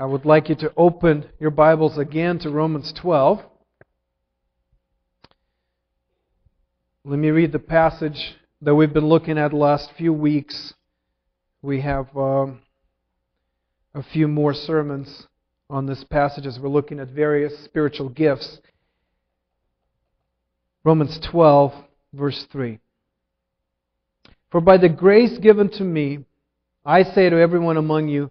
I would like you to open your Bibles again to Romans 12. Let me read the passage that we've been looking at the last few weeks. We have um, a few more sermons on this passage as we're looking at various spiritual gifts. Romans 12, verse 3. For by the grace given to me, I say to everyone among you,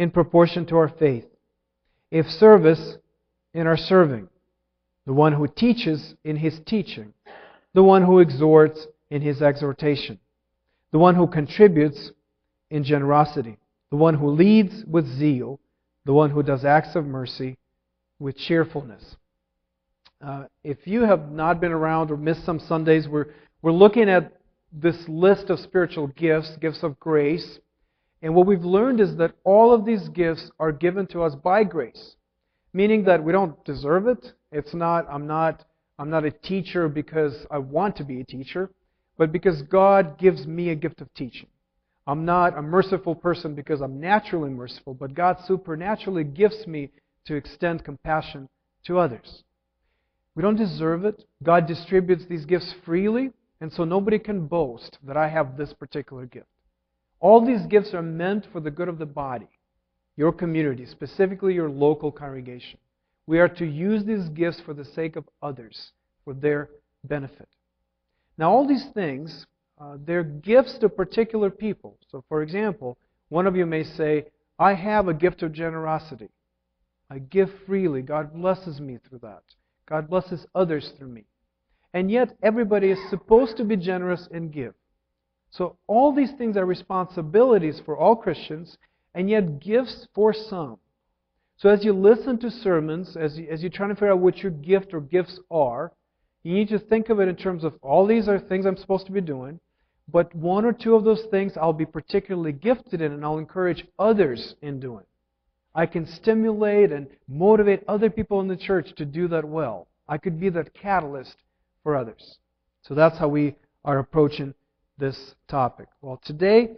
in proportion to our faith. If service, in our serving. The one who teaches in his teaching. The one who exhorts in his exhortation. The one who contributes in generosity. The one who leads with zeal. The one who does acts of mercy with cheerfulness. Uh, if you have not been around or missed some Sundays, we're, we're looking at this list of spiritual gifts, gifts of grace. And what we've learned is that all of these gifts are given to us by grace, meaning that we don't deserve it. It's not, I'm not, I'm not a teacher because I want to be a teacher, but because God gives me a gift of teaching. I'm not a merciful person because I'm naturally merciful, but God supernaturally gifts me to extend compassion to others. We don't deserve it. God distributes these gifts freely, and so nobody can boast that I have this particular gift. All these gifts are meant for the good of the body, your community, specifically your local congregation. We are to use these gifts for the sake of others, for their benefit. Now, all these things, uh, they're gifts to particular people. So, for example, one of you may say, I have a gift of generosity. I give freely. God blesses me through that. God blesses others through me. And yet, everybody is supposed to be generous and give. So all these things are responsibilities for all Christians, and yet gifts for some. So as you listen to sermons, as you, as you're trying to figure out what your gift or gifts are, you need to think of it in terms of all these are things I'm supposed to be doing, but one or two of those things I'll be particularly gifted in, and I'll encourage others in doing. I can stimulate and motivate other people in the church to do that well. I could be that catalyst for others. So that's how we are approaching this topic? Well, today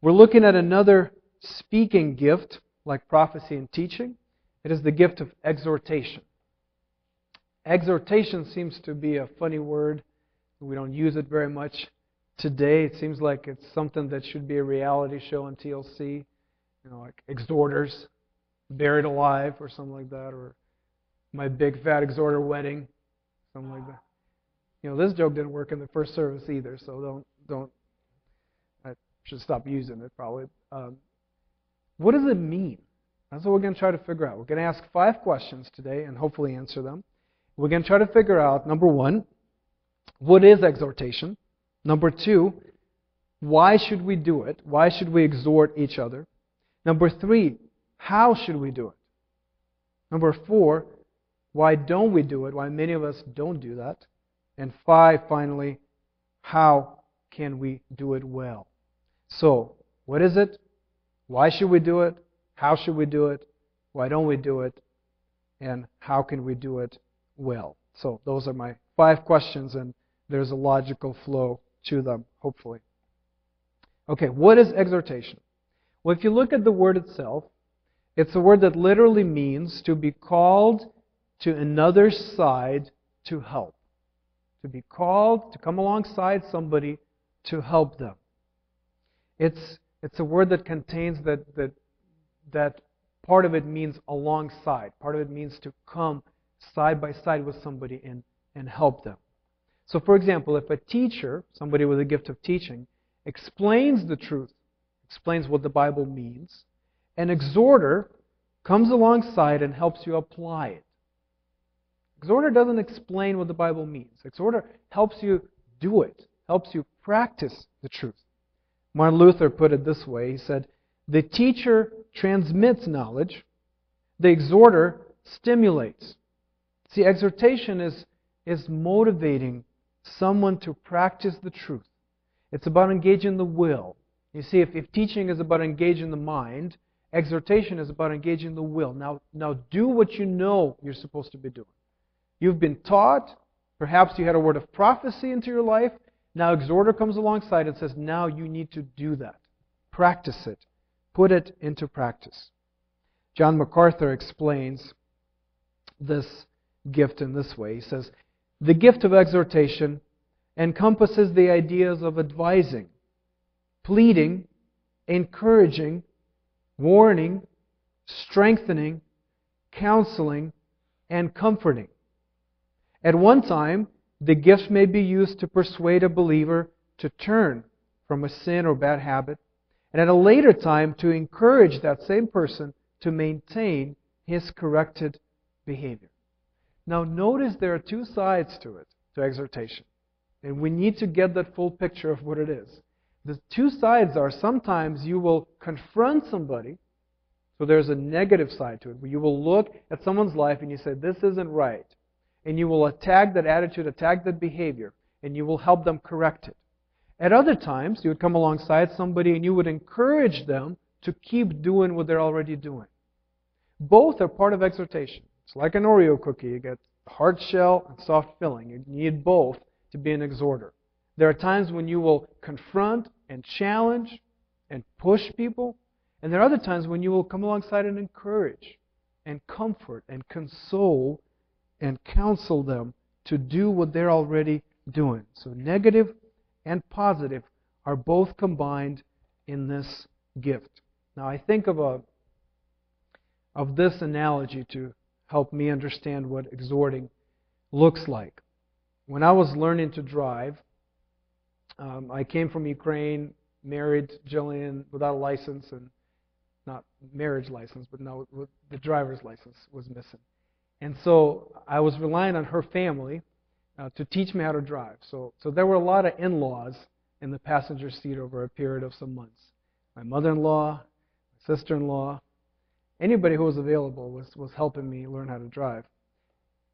we're looking at another speaking gift like prophecy and teaching. It is the gift of exhortation. Exhortation seems to be a funny word. We don't use it very much today. It seems like it's something that should be a reality show on TLC, you know, like exhorters, buried alive, or something like that, or my big fat exhorter wedding, something like that. You know, this joke didn't work in the first service either, so don't don't. I should stop using it probably. Um, what does it mean? That's what we're going to try to figure out. We're going to ask five questions today and hopefully answer them. We're going to try to figure out number one, what is exhortation? Number two, why should we do it? Why should we exhort each other? Number three, how should we do it? Number four, why don't we do it? Why many of us don't do that? And five, finally, how can we do it well? So, what is it? Why should we do it? How should we do it? Why don't we do it? And how can we do it well? So, those are my five questions, and there's a logical flow to them, hopefully. Okay, what is exhortation? Well, if you look at the word itself, it's a word that literally means to be called to another side to help. To be called, to come alongside somebody to help them. It's, it's a word that contains that, that, that part of it means alongside. Part of it means to come side by side with somebody and, and help them. So, for example, if a teacher, somebody with a gift of teaching, explains the truth, explains what the Bible means, an exhorter comes alongside and helps you apply it. Exhorter doesn't explain what the Bible means. Exhorter helps you do it, helps you practice the truth. Martin Luther put it this way He said, The teacher transmits knowledge, The exhorter stimulates. See, exhortation is, is motivating someone to practice the truth. It's about engaging the will. You see, if, if teaching is about engaging the mind, exhortation is about engaging the will. Now, now do what you know you're supposed to be doing. You've been taught, perhaps you had a word of prophecy into your life. Now, exhorter comes alongside and says, now you need to do that. Practice it. Put it into practice. John MacArthur explains this gift in this way. He says, The gift of exhortation encompasses the ideas of advising, pleading, encouraging, warning, strengthening, counseling, and comforting. At one time, the gifts may be used to persuade a believer to turn from a sin or bad habit, and at a later time to encourage that same person to maintain his corrected behavior. Now, notice there are two sides to it, to exhortation. And we need to get that full picture of what it is. The two sides are sometimes you will confront somebody, so there's a negative side to it, where you will look at someone's life and you say, This isn't right. And you will attack that attitude, attack that behavior, and you will help them correct it. At other times, you would come alongside somebody and you would encourage them to keep doing what they're already doing. Both are part of exhortation. It's like an Oreo cookie. You get hard shell and soft filling. You need both to be an exhorter. There are times when you will confront and challenge and push people, and there are other times when you will come alongside and encourage and comfort and console and counsel them to do what they're already doing. So, negative and positive are both combined in this gift. Now, I think of a of this analogy to help me understand what exhorting looks like. When I was learning to drive, um, I came from Ukraine, married Jillian without a license and not marriage license, but no, the driver's license was missing. And so I was relying on her family uh, to teach me how to drive. So, so there were a lot of in-laws in the passenger seat over a period of some months. My mother-in-law, my sister-in-law, anybody who was available was was helping me learn how to drive.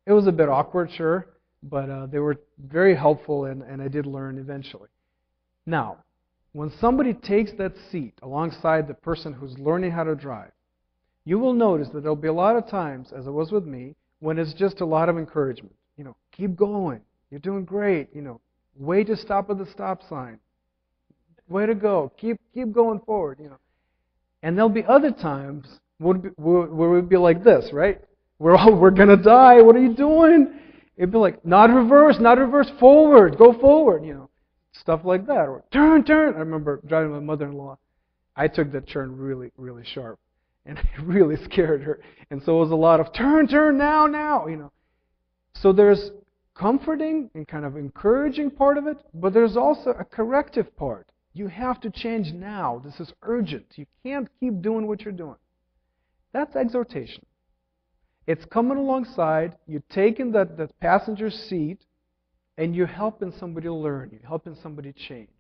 It was a bit awkward, sure, but uh, they were very helpful, and, and I did learn eventually. Now, when somebody takes that seat alongside the person who's learning how to drive, you will notice that there'll be a lot of times, as it was with me, when it's just a lot of encouragement. You know, keep going. You're doing great. You know, way to stop at the stop sign. Way to go. Keep keep going forward. You know, and there'll be other times where we'd be like this, right? We're all we're gonna die. What are you doing? It'd be like, not reverse, not reverse, forward, go forward, you know, stuff like that. Or turn, turn. I remember driving my mother-in-law. I took that turn really, really sharp, and it really scared her. And so it was a lot of turn, turn, now, now, you know. So there's comforting and kind of encouraging part of it, but there's also a corrective part. You have to change now. This is urgent. You can't keep doing what you're doing. That's exhortation. It's coming alongside, you're taking that, that passenger seat, and you're helping somebody learn, you're helping somebody change.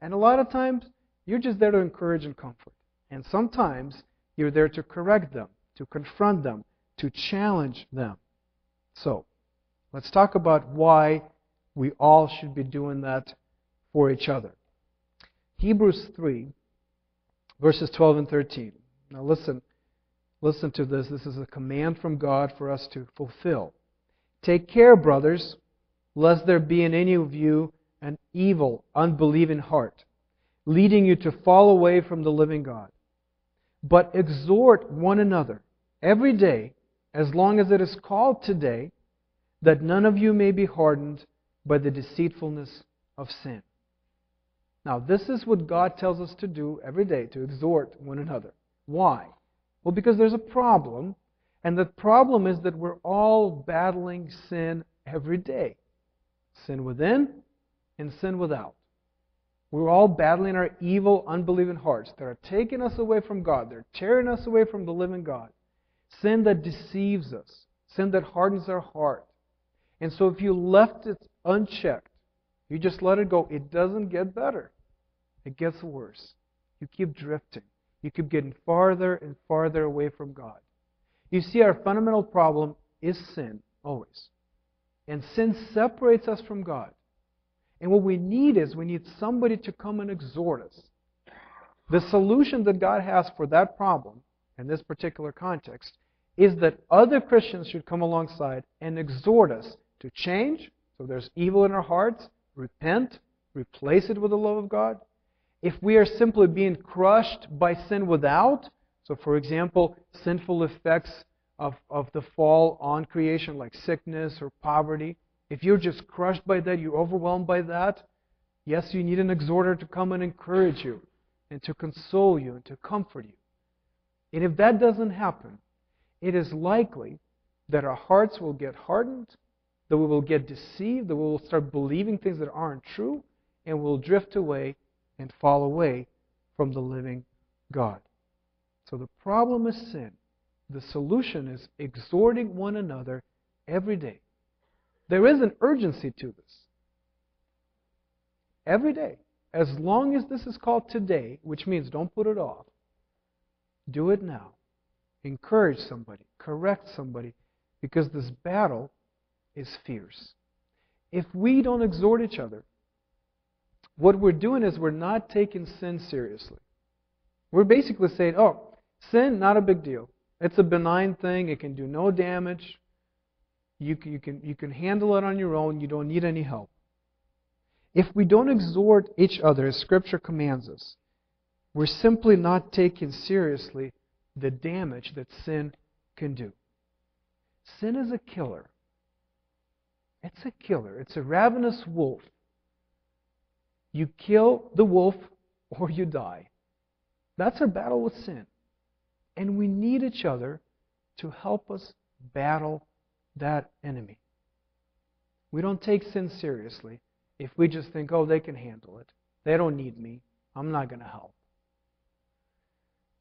And a lot of times, you're just there to encourage and comfort. And sometimes, you're there to correct them, to confront them, to challenge them. So, let's talk about why we all should be doing that for each other. Hebrews 3, verses 12 and 13. Now, listen. Listen to this. This is a command from God for us to fulfill. Take care, brothers, lest there be in any of you an evil, unbelieving heart, leading you to fall away from the living God. But exhort one another every day, as long as it is called today, that none of you may be hardened by the deceitfulness of sin. Now, this is what God tells us to do every day, to exhort one another. Why? Well, because there's a problem, and the problem is that we're all battling sin every day sin within and sin without. We're all battling our evil, unbelieving hearts that are taking us away from God. They're tearing us away from the living God. Sin that deceives us, sin that hardens our heart. And so if you left it unchecked, you just let it go, it doesn't get better. It gets worse. You keep drifting. You keep getting farther and farther away from God. You see, our fundamental problem is sin, always. And sin separates us from God. And what we need is we need somebody to come and exhort us. The solution that God has for that problem, in this particular context, is that other Christians should come alongside and exhort us to change. So there's evil in our hearts, repent, replace it with the love of God. If we are simply being crushed by sin without, so for example, sinful effects of, of the fall on creation, like sickness or poverty, if you're just crushed by that, you're overwhelmed by that, yes, you need an exhorter to come and encourage you and to console you and to comfort you. And if that doesn't happen, it is likely that our hearts will get hardened, that we will get deceived, that we will start believing things that aren't true, and we'll drift away and fall away from the living God. So the problem is sin. The solution is exhorting one another every day. There is an urgency to this. Every day. As long as this is called today, which means don't put it off, do it now. Encourage somebody, correct somebody, because this battle is fierce. If we don't exhort each other, what we're doing is we're not taking sin seriously. We're basically saying, oh, sin, not a big deal. It's a benign thing, it can do no damage. You can, you, can, you can handle it on your own. You don't need any help. If we don't exhort each other as Scripture commands us, we're simply not taking seriously the damage that sin can do. Sin is a killer. It's a killer. It's a ravenous wolf. You kill the wolf or you die. That's our battle with sin. And we need each other to help us battle that enemy. We don't take sin seriously if we just think, oh, they can handle it. They don't need me. I'm not going to help.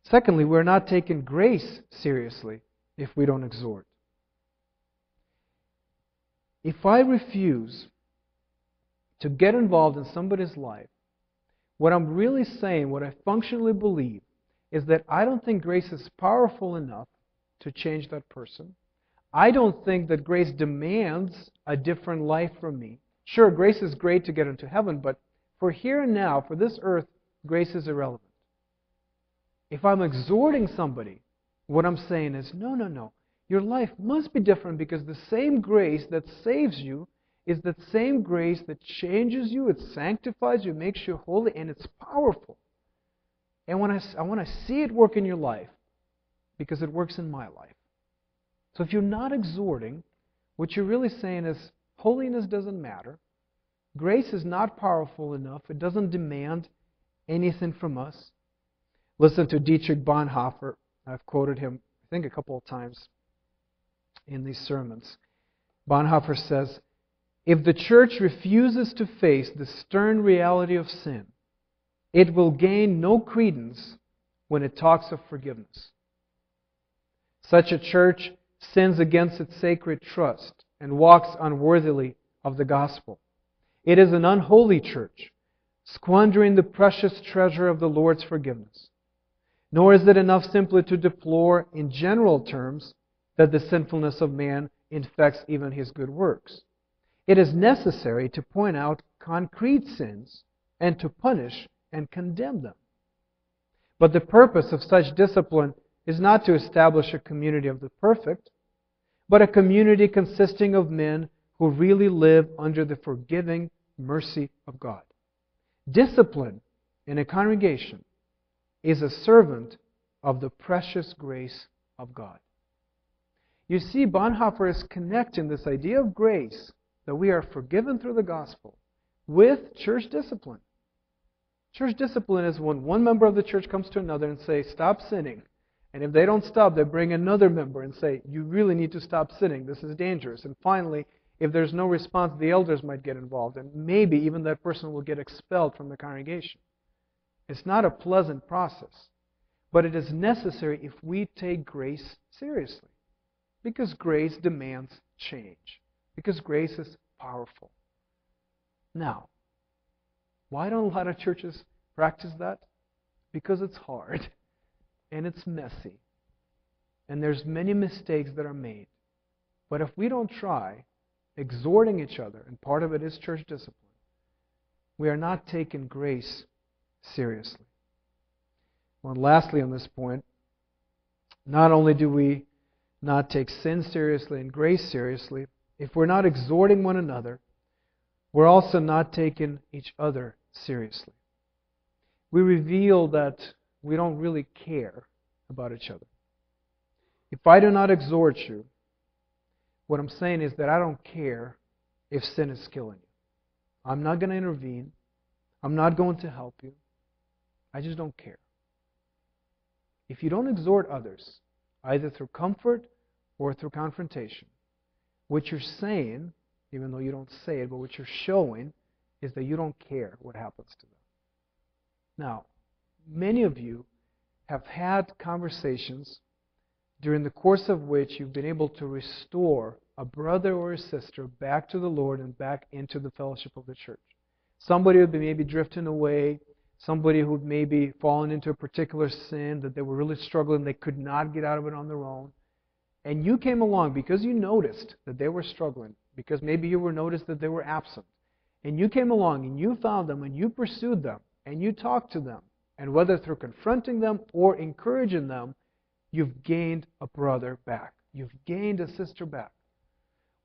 Secondly, we're not taking grace seriously if we don't exhort. If I refuse to get involved in somebody's life, what I'm really saying, what I functionally believe, is that I don't think grace is powerful enough to change that person. I don't think that grace demands a different life from me. Sure, grace is great to get into heaven, but for here and now, for this earth, grace is irrelevant. If I'm exhorting somebody, what I'm saying is, no, no, no. Your life must be different because the same grace that saves you is that same grace that changes you, it sanctifies you, makes you holy, and it's powerful. And when I, I want to see it work in your life because it works in my life. So if you're not exhorting, what you're really saying is holiness doesn't matter. Grace is not powerful enough. It doesn't demand anything from us. Listen to Dietrich Bonhoeffer. I've quoted him, I think, a couple of times in these sermons. Bonhoeffer says, If the church refuses to face the stern reality of sin, it will gain no credence when it talks of forgiveness. Such a church sins against its sacred trust and walks unworthily of the gospel. It is an unholy church, squandering the precious treasure of the Lord's forgiveness. Nor is it enough simply to deplore in general terms that the sinfulness of man infects even his good works. It is necessary to point out concrete sins and to punish and condemn them. But the purpose of such discipline is not to establish a community of the perfect, but a community consisting of men who really live under the forgiving mercy of God. Discipline in a congregation is a servant of the precious grace of God. You see, Bonhoeffer is connecting this idea of grace, that we are forgiven through the gospel, with church discipline. Church discipline is when one member of the church comes to another and says, "Stop sinning," And if they don't stop, they bring another member and say, You really need to stop sinning. This is dangerous. And finally, if there's no response, the elders might get involved. And maybe even that person will get expelled from the congregation. It's not a pleasant process. But it is necessary if we take grace seriously. Because grace demands change. Because grace is powerful. Now, why don't a lot of churches practice that? Because it's hard. and it's messy. and there's many mistakes that are made. But if we don't try exhorting each other, and part of it is church discipline, we are not taking grace seriously. Well, lastly, on this point, not only do we not take sin seriously and grace seriously, if we're not exhorting one another, we're also not taking each other seriously. We reveal that we don't really care about each other. If I do not exhort you, what I'm saying is that I don't care if sin is killing you. I'm not going to intervene. I'm not going to help you. I just don't care. If you don't exhort others, either through comfort or through confrontation, what you're saying, even though you don't say it, but what you're showing is that you don't care what happens to them. Now, many of you have had conversations during the course of which you've been able to restore a brother or a sister back to the Lord and back into the fellowship of the church. Somebody who'd be maybe drifting away, somebody who'd maybe fallen into a particular sin that they were really struggling, they could not get out of it on their own. And you came along because you noticed that they were struggling, because maybe you were noticed that they were absent. And you came along and you found them and you pursued them and you talked to them. And whether through confronting them or encouraging them, you've gained a brother back. You've gained a sister back.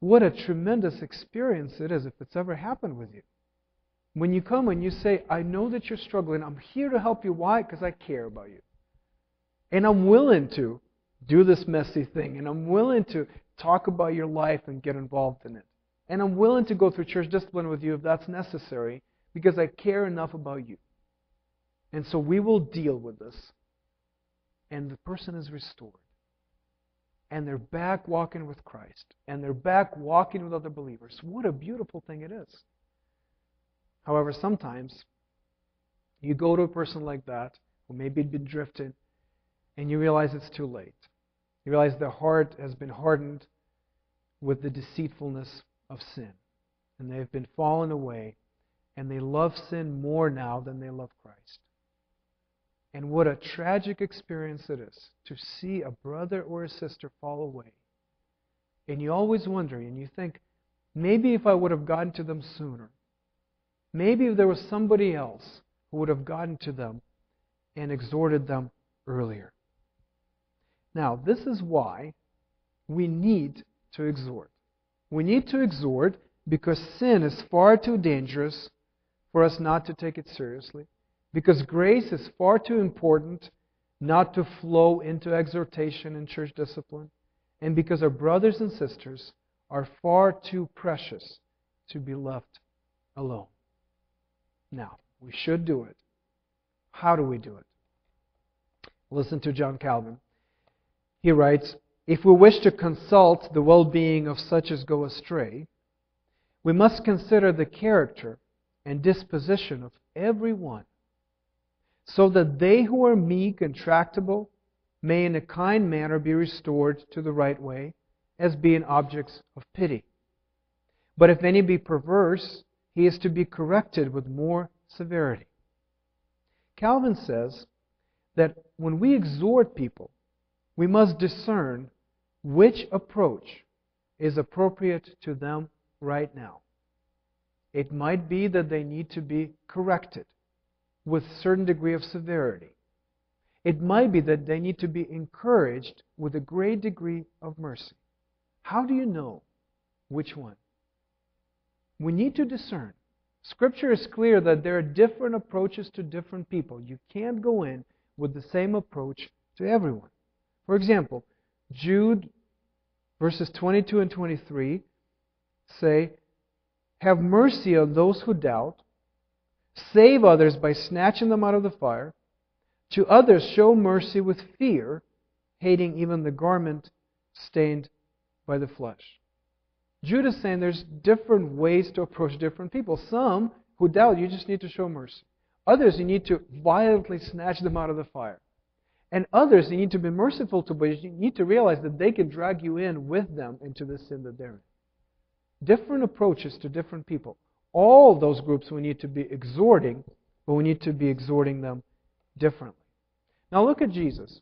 What a tremendous experience it is if it's ever happened with you. When you come and you say, I know that you're struggling, I'm here to help you. Why? Because I care about you. And I'm willing to do this messy thing, and I'm willing to talk about your life and get involved in it. And I'm willing to go through church discipline with you if that's necessary because I care enough about you. And so we will deal with this. And the person is restored. And they're back walking with Christ. And they're back walking with other believers. What a beautiful thing it is. However, sometimes you go to a person like that, who maybe had been drifted, and you realize it's too late. You realize their heart has been hardened with the deceitfulness of sin. And they've been fallen away, and they love sin more now than they love Christ. And what a tragic experience it is to see a brother or a sister fall away. And you always wonder, and you think, maybe if I would have gotten to them sooner, maybe if there was somebody else who would have gotten to them and exhorted them earlier. Now, this is why we need to exhort. We need to exhort because sin is far too dangerous for us not to take it seriously, because grace is far too important not to flow into exhortation and church discipline, and because our brothers and sisters are far too precious to be left alone. Now, we should do it. How do we do it? Listen to John Calvin. He writes If we wish to consult the well being of such as go astray, we must consider the character and disposition of every one, so that they who are meek and tractable may in a kind manner be restored to the right way, as being objects of pity. But if any be perverse, he is to be corrected with more severity. Calvin says that when we exhort people, we must discern which approach is appropriate to them right now. It might be that they need to be corrected with certain degree of severity. It might be that they need to be encouraged with a great degree of mercy. How do you know which one? We need to discern. Scripture is clear that there are different approaches to different people. You can't go in with the same approach to everyone. For example, Jude verses 22 and 23 say, Have mercy on those who doubt, save others by snatching them out of the fire. To others, show mercy with fear, hating even the garment stained by the flesh. Jude is saying there's different ways to approach different people. Some who doubt, you just need to show mercy. Others, you need to violently snatch them out of the fire. And others, you need to be merciful to, but you need to realize that they can drag you in with them into the sin that they're in. Different approaches to different people. All those groups we need to be exhorting, but we need to be exhorting them differently. Now look at Jesus.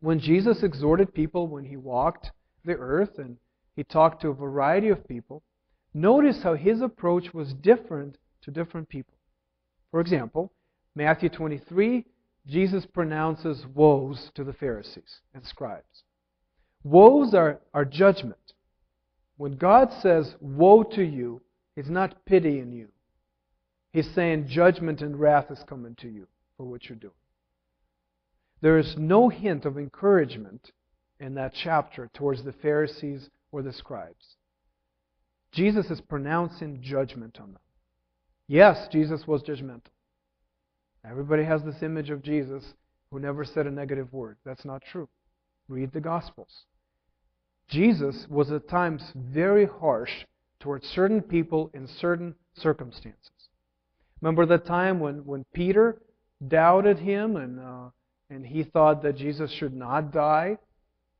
when Jesus exhorted people when he walked the earth and he talked to a variety of people, notice how his approach was different to different people. For example, Matthew 23, Jesus pronounces woes to the Pharisees and scribes. Woes are, are judgment. When God says, Woe to you, He's not pitying you. He's saying judgment and wrath is coming to you for what you're doing. There is no hint of encouragement in that chapter towards the Pharisees or the scribes. Jesus is pronouncing judgment on them. Yes, Jesus was judgmental. Everybody has this image of Jesus who never said a negative word. That's not true. Read the Gospels. Jesus was at times very harsh towards certain people in certain circumstances. Remember the time when, when Peter doubted him and, uh, and he thought that Jesus should not die?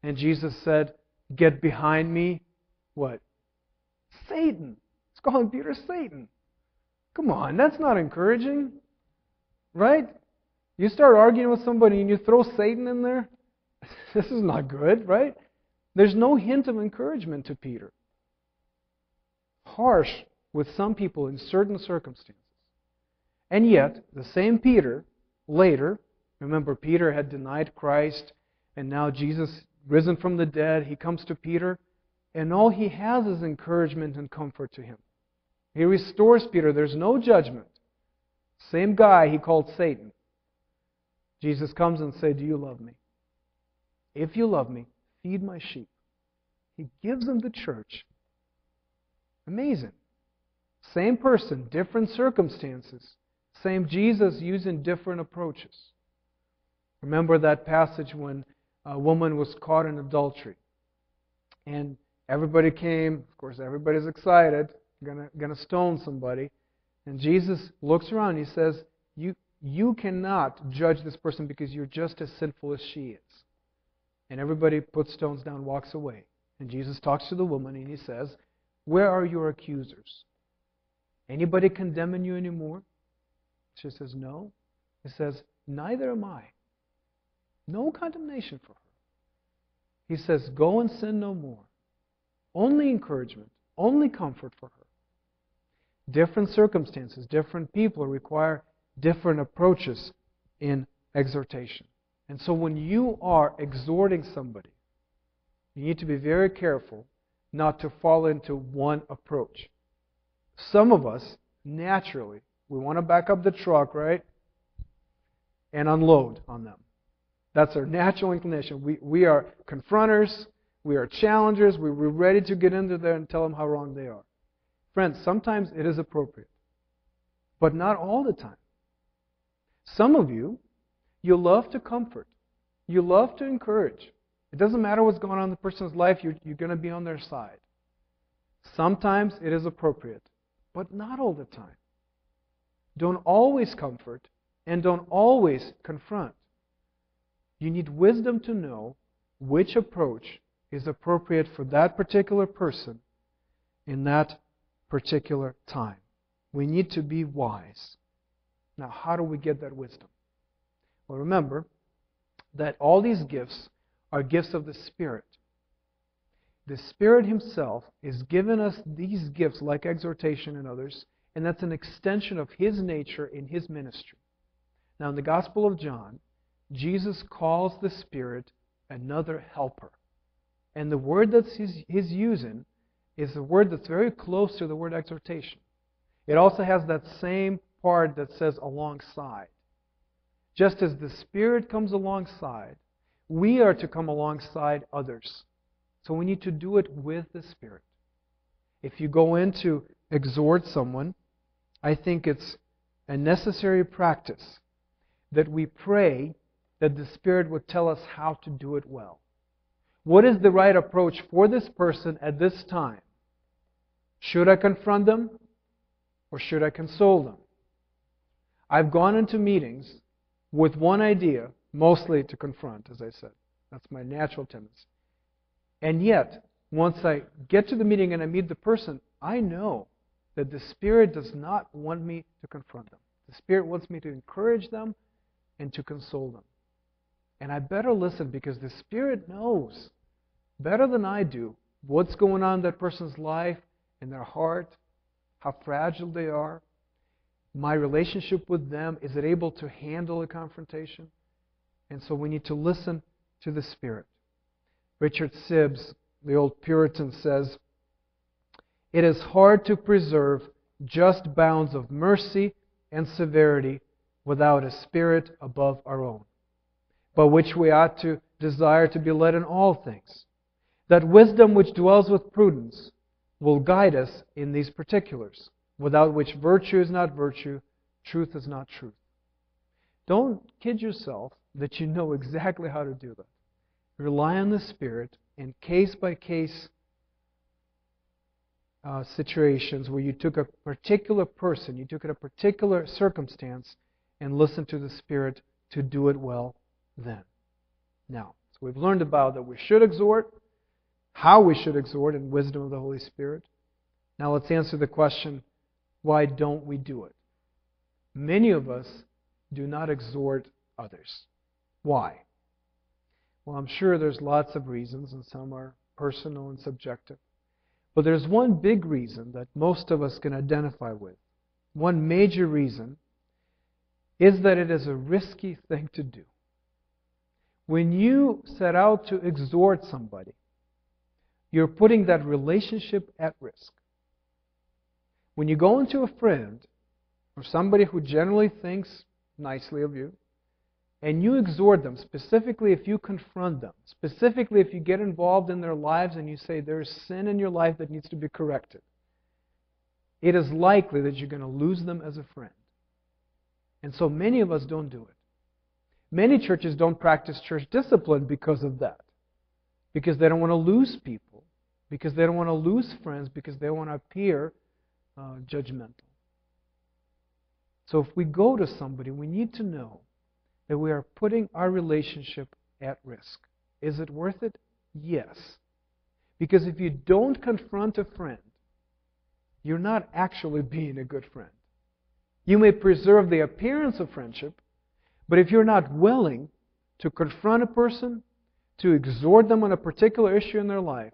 And Jesus said, Get behind me. What? Satan. He's calling Peter Satan. Come on, that's not encouraging. Right? You start arguing with somebody and you throw Satan in there? this is not good, right? There's no hint of encouragement to Peter. Harsh with some people in certain circumstances. And yet, the same Peter, later, remember, Peter had denied Christ, and now Jesus, risen from the dead, he comes to Peter, and all he has is encouragement and comfort to him. He restores Peter. There's no judgment. Same guy he called Satan. Jesus comes and says, Do you love me? If you love me, feed my sheep. He gives them the church. Amazing. Same person, different circumstances. Same Jesus using different approaches. Remember that passage when a woman was caught in adultery. And everybody came, of course, everybody's excited, gonna, gonna stone somebody. And Jesus looks around and he says, you, you cannot judge this person because you're just as sinful as she is. And everybody puts stones down, walks away. And Jesus talks to the woman and he says, Where are your accusers? Anybody condemning you anymore? She says, No. He says, Neither am I. No condemnation for her. He says, Go and sin no more. Only encouragement, only comfort for her. Different circumstances, different people require different approaches in exhortation. And so when you are exhorting somebody, you need to be very careful not to fall into one approach. Some of us, naturally, we want to back up the truck, right? And unload on them. That's our natural inclination. We, we are confronters, we are challengers, we, we're ready to get into there and tell them how wrong they are. Friends, sometimes it is appropriate, but not all the time. Some of you, you love to comfort, you love to encourage. It doesn't matter what's going on in the person's life, you're, you're going to be on their side. Sometimes it is appropriate, but not all the time. Don't always comfort and don't always confront. You need wisdom to know which approach is appropriate for that particular person in that particular time. We need to be wise. Now, how do we get that wisdom? Well, remember that all these gifts are gifts of the Spirit. The Spirit Himself is given us these gifts, like exhortation and others, and that's an extension of His nature in His ministry. Now, in the Gospel of John, Jesus calls the Spirit another helper. And the word that he's, he's using is a word that's very close to the word exhortation. It also has that same part that says alongside. Just as the Spirit comes alongside, we are to come alongside others. So we need to do it with the Spirit. If you go in to exhort someone, I think it's a necessary practice that we pray that the Spirit would tell us how to do it well. What is the right approach for this person at this time? Should I confront them or should I console them? I've gone into meetings with one idea mostly to confront, as I said. That's my natural tendency. And yet, once I get to the meeting and I meet the person, I know that the Spirit does not want me to confront them. The Spirit wants me to encourage them and to console them. And I better listen because the Spirit knows better than I do what's going on in that person's life, in their heart, how fragile they are. My relationship with them, is it able to handle a confrontation? And so we need to listen to the Spirit. Richard Sibbes, the old Puritan, says, It is hard to preserve just bounds of mercy and severity without a spirit above our own, by which we ought to desire to be led in all things. That wisdom which dwells with prudence will guide us in these particulars, without which virtue is not virtue, truth is not truth. Don't kid yourself that you know exactly how to do that. Rely on the Spirit in case by case uh, situations where you took a particular person, you took a particular circumstance, and listened to the Spirit to do it well then. Now, so we've learned about that we should exhort, how we should exhort in wisdom of the Holy Spirit. Now let's answer the question why don't we do it? Many of us do not exhort others. Why? Well, I'm sure there's lots of reasons, and some are personal and subjective. But there's one big reason that most of us can identify with. One major reason is that it is a risky thing to do. When you set out to exhort somebody, you're putting that relationship at risk. When you go into a friend or somebody who generally thinks nicely of you, and you exhort them, specifically if you confront them, specifically if you get involved in their lives and you say there's sin in your life that needs to be corrected, it is likely that you're going to lose them as a friend. And so many of us don't do it. Many churches don't practice church discipline because of that. Because they don't want to lose people. Because they don't want to lose friends. Because they want to appear uh, judgmental. So if we go to somebody, we need to know that we are putting our relationship at risk. Is it worth it? Yes. Because if you don't confront a friend, you're not actually being a good friend. You may preserve the appearance of friendship, but if you're not willing to confront a person, to exhort them on a particular issue in their life,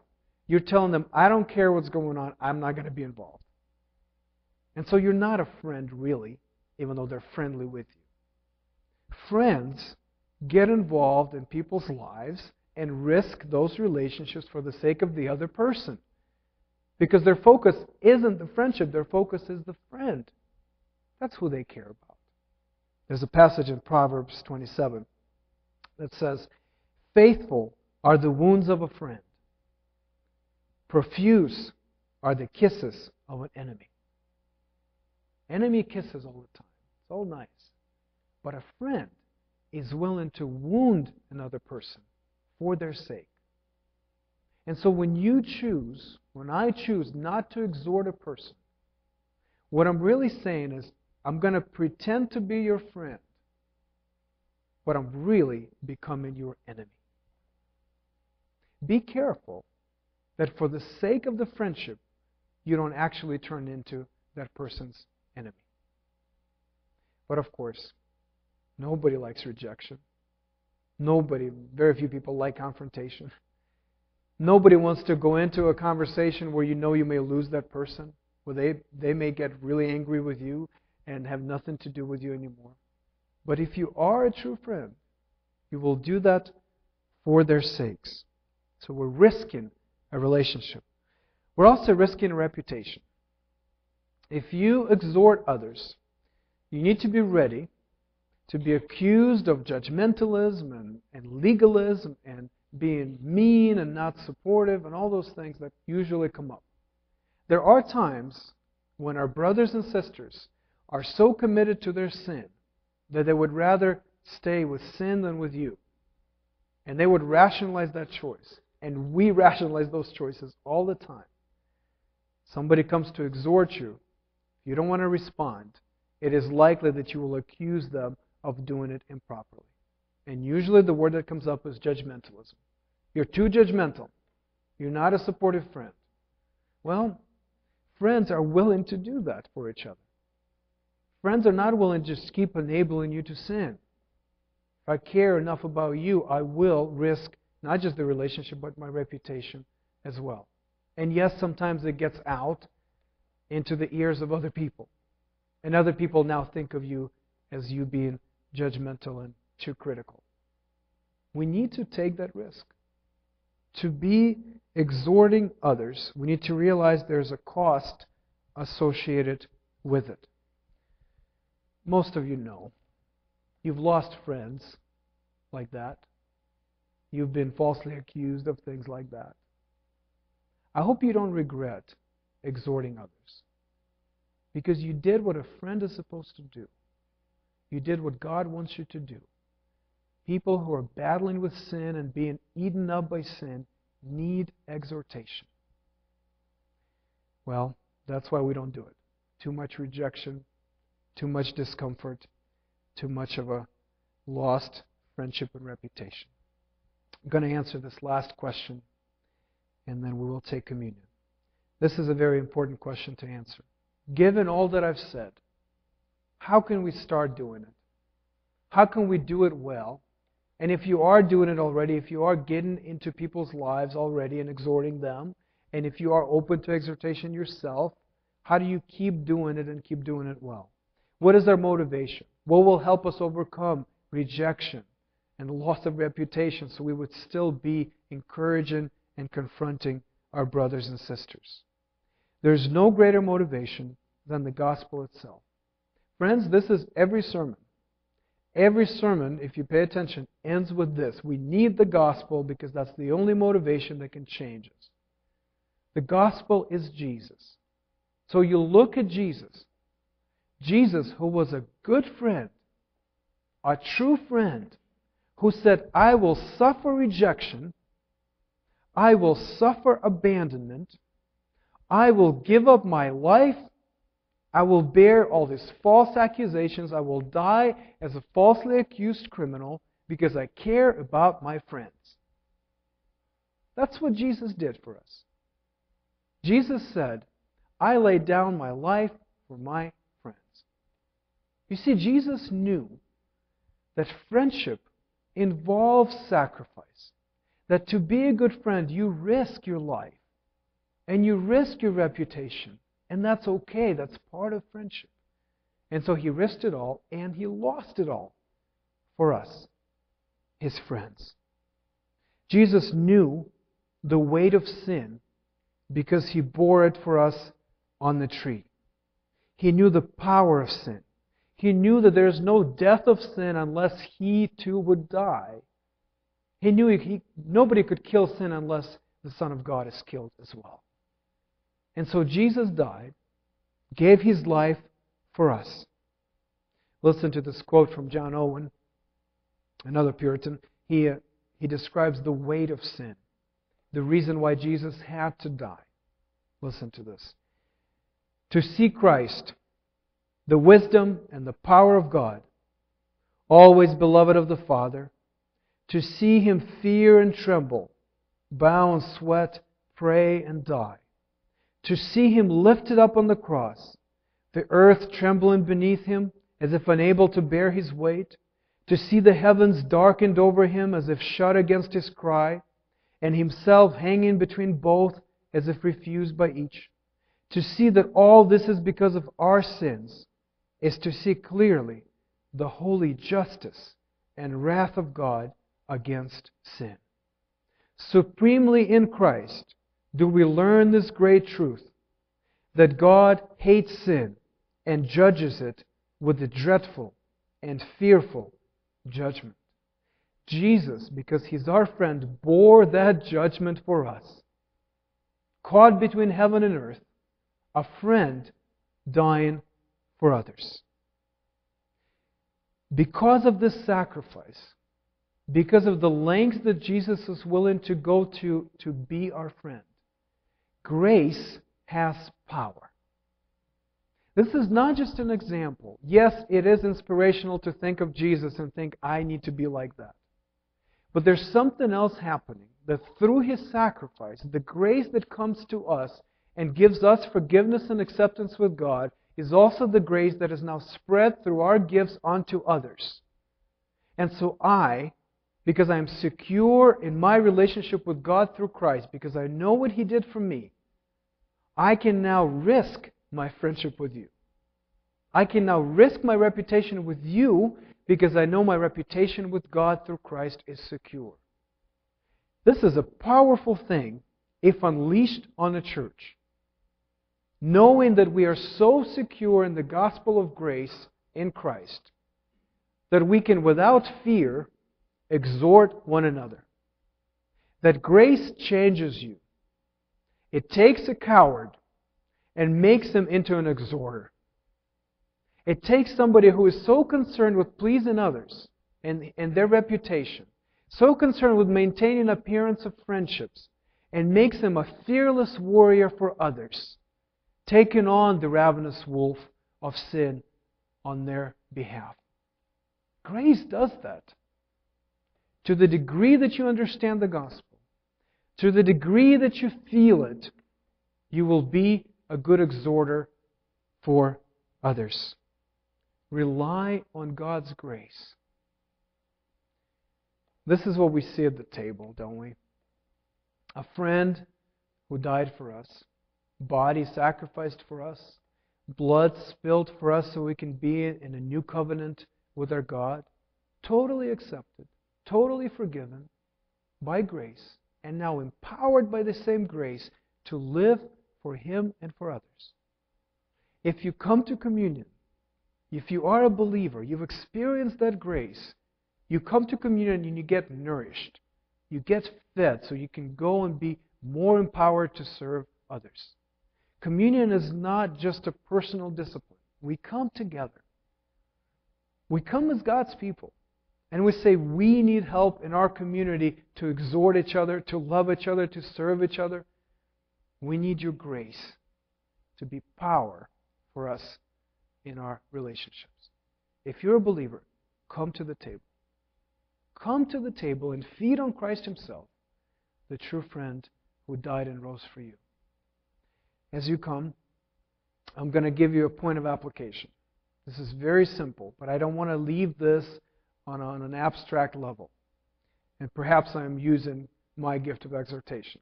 you're telling them, I don't care what's going on, I'm not going to be involved. And so you're not a friend, really, even though they're friendly with you friends get involved in people's lives and risk those relationships for the sake of the other person. Because their focus isn't the friendship, their focus is the friend. That's who they care about. There's a passage in Proverbs 27 that says, Faithful are the wounds of a friend, profuse are the kisses of an enemy. Enemy kisses all the time. It's all nice. But a friend is willing to wound another person for their sake. And so when you choose, when I choose not to exhort a person, what I'm really saying is, I'm going to pretend to be your friend, but I'm really becoming your enemy. Be careful that for the sake of the friendship, you don't actually turn into that person's enemy. But of course, Nobody likes rejection. Nobody, very few people like confrontation. Nobody wants to go into a conversation where you know you may lose that person, where they, they may get really angry with you and have nothing to do with you anymore. But if you are a true friend, you will do that for their sakes. So we're risking a relationship. We're also risking a reputation. If you exhort others, you need to be ready to be accused of judgmentalism and, and legalism and being mean and not supportive and all those things that usually come up. There are times when our brothers and sisters are so committed to their sin that they would rather stay with sin than with you. And they would rationalize that choice. And we rationalize those choices all the time. Somebody comes to exhort you. You don't want to respond, it is likely that you will accuse them of doing it improperly. And usually the word that comes up is judgmentalism. You're too judgmental. You're not a supportive friend. Well, friends are willing to do that for each other. Friends are not willing to just keep enabling you to sin. If I care enough about you, I will risk not just the relationship, but my reputation as well. And yes, sometimes it gets out into the ears of other people. And other people now think of you as you being judgmental and too critical. We need to take that risk. To be exhorting others, we need to realize there's a cost associated with it. Most of you know. You've lost friends like that. You've been falsely accused of things like that. I hope you don't regret exhorting others. Because you did what a friend is supposed to do. You did what God wants you to do. People who are battling with sin and being eaten up by sin need exhortation. Well, that's why we don't do it. Too much rejection, too much discomfort, too much of a lost friendship and reputation. I'm going to answer this last question, and then we will take communion. This is a very important question to answer. Given all that I've said, how can we start doing it? How can we do it well? And if you are doing it already, if you are getting into people's lives already and exhorting them, and if you are open to exhortation yourself, how do you keep doing it and keep doing it well? What is our motivation? What will help us overcome rejection and loss of reputation so we would still be encouraging and confronting our brothers and sisters? There's no greater motivation than the gospel itself. Friends, this is every sermon. Every sermon, if you pay attention, ends with this. We need the gospel because that's the only motivation that can change us. The gospel is Jesus. So you look at Jesus. Jesus, who was a good friend, a true friend, who said, I will suffer rejection, I will suffer abandonment, I will give up my life, I will bear all these false accusations, I will die as a falsely accused criminal because I care about my friends. That's what Jesus did for us. Jesus said, I lay down my life for my friends. You see, Jesus knew that friendship involves sacrifice. That to be a good friend, you risk your life and you risk your reputation. And that's okay, that's part of friendship. And so he risked it all and he lost it all for us, his friends. Jesus knew the weight of sin because he bore it for us on the tree. He knew the power of sin. He knew that there is no death of sin unless he too would die. He knew he, nobody could kill sin unless the Son of God is killed as well. And so Jesus died, gave his life for us. Listen to this quote from John Owen, another Puritan. He, uh, he describes the weight of sin, the reason why Jesus had to die. Listen to this. To see Christ, the wisdom and the power of God, always beloved of the Father, to see him fear and tremble, bow and sweat, pray and die, to see him lifted up on the cross, the earth trembling beneath him as if unable to bear his weight, to see the heavens darkened over him as if shut against his cry, and himself hanging between both as if refused by each. To see that all this is because of our sins is to see clearly the holy justice and wrath of God against sin. Supremely in Christ do we learn this great truth that God hates sin and judges it with a dreadful and fearful judgment. Jesus, because he's our friend, bore that judgment for us. Caught between heaven and earth, a friend dying for others. Because of this sacrifice, because of the lengths that Jesus is willing to go to to be our friend, grace has power. This is not just an example. Yes, it is inspirational to think of Jesus and think, I need to be like that. But there's something else happening that through his sacrifice, the grace that comes to us and gives us forgiveness and acceptance with God is also the grace that is now spread through our gifts onto others. And so I, because I am secure in my relationship with God through Christ, because I know what He did for me, I can now risk my friendship with you. I can now risk my reputation with you because I know my reputation with God through Christ is secure. This is a powerful thing if unleashed on a church. Knowing that we are so secure in the gospel of grace in Christ that we can, without fear, exhort one another. That grace changes you. It takes a coward and makes him into an exhorter. It takes somebody who is so concerned with pleasing others and, and their reputation, so concerned with maintaining appearance of friendships, and makes him a fearless warrior for others, taking on the ravenous wolf of sin on their behalf. Grace does that. To the degree that you understand the gospel, to the degree that you feel it, you will be a good exhorter for others. Rely on God's grace. This is what we see at the table, don't we? A friend who died for us, body sacrificed for us, blood spilled for us so we can be in a new covenant with our God, totally accepted, totally forgiven by grace, and now empowered by the same grace to live for Him and for others. If you come to communion if you are a believer, you've experienced that grace, you come to communion and you get nourished. You get fed so you can go and be more empowered to serve others. Communion is not just a personal discipline. We come together. We come as God's people. And we say we need help in our community to exhort each other, to love each other, to serve each other. We need your grace to be power for us in our relationships. If you're a believer, come to the table. Come to the table and feed on Christ Himself, the true friend who died and rose for you. As you come, I'm going to give you a point of application. This is very simple, but I don't want to leave this on, on an abstract level. And perhaps I'm using my gift of exhortation.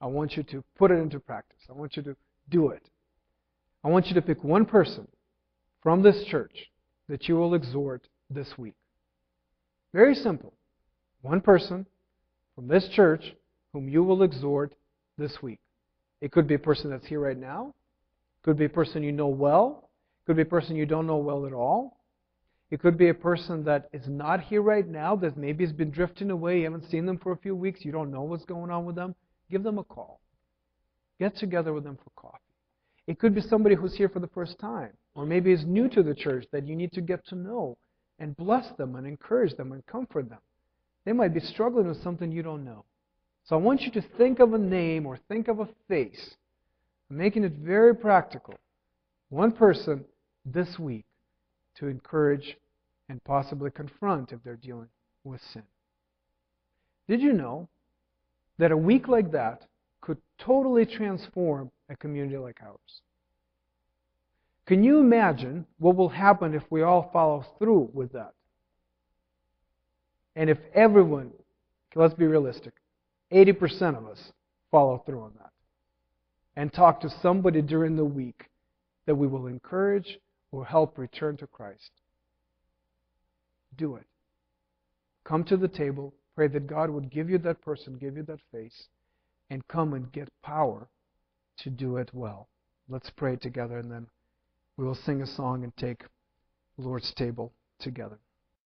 I want you to put it into practice. I want you to do it. I want you to pick one person from this church that you will exhort this week. Very simple. One person from this church whom you will exhort this week. It could be a person that's here right now. It could be a person you know well. Could be a person you don't know well at all. It could be a person that is not here right now, that maybe has been drifting away. You haven't seen them for a few weeks. You don't know what's going on with them. Give them a call. Get together with them for coffee. It could be somebody who's here for the first time, or maybe is new to the church that you need to get to know and bless them and encourage them and comfort them. They might be struggling with something you don't know. So I want you to think of a name or think of a face, making it very practical. One person this week to encourage and possibly confront if they're dealing with sin. Did you know that a week like that could totally transform a community like ours. Can you imagine what will happen if we all follow through with that? And if everyone, let's be realistic, 80% of us follow through on that and talk to somebody during the week that we will encourage or help return to Christ. Do it. Come to the table. Pray that God would give you that person, give you that face, and come and get power to do it well. Let's pray together and then we will sing a song and take the Lord's table together.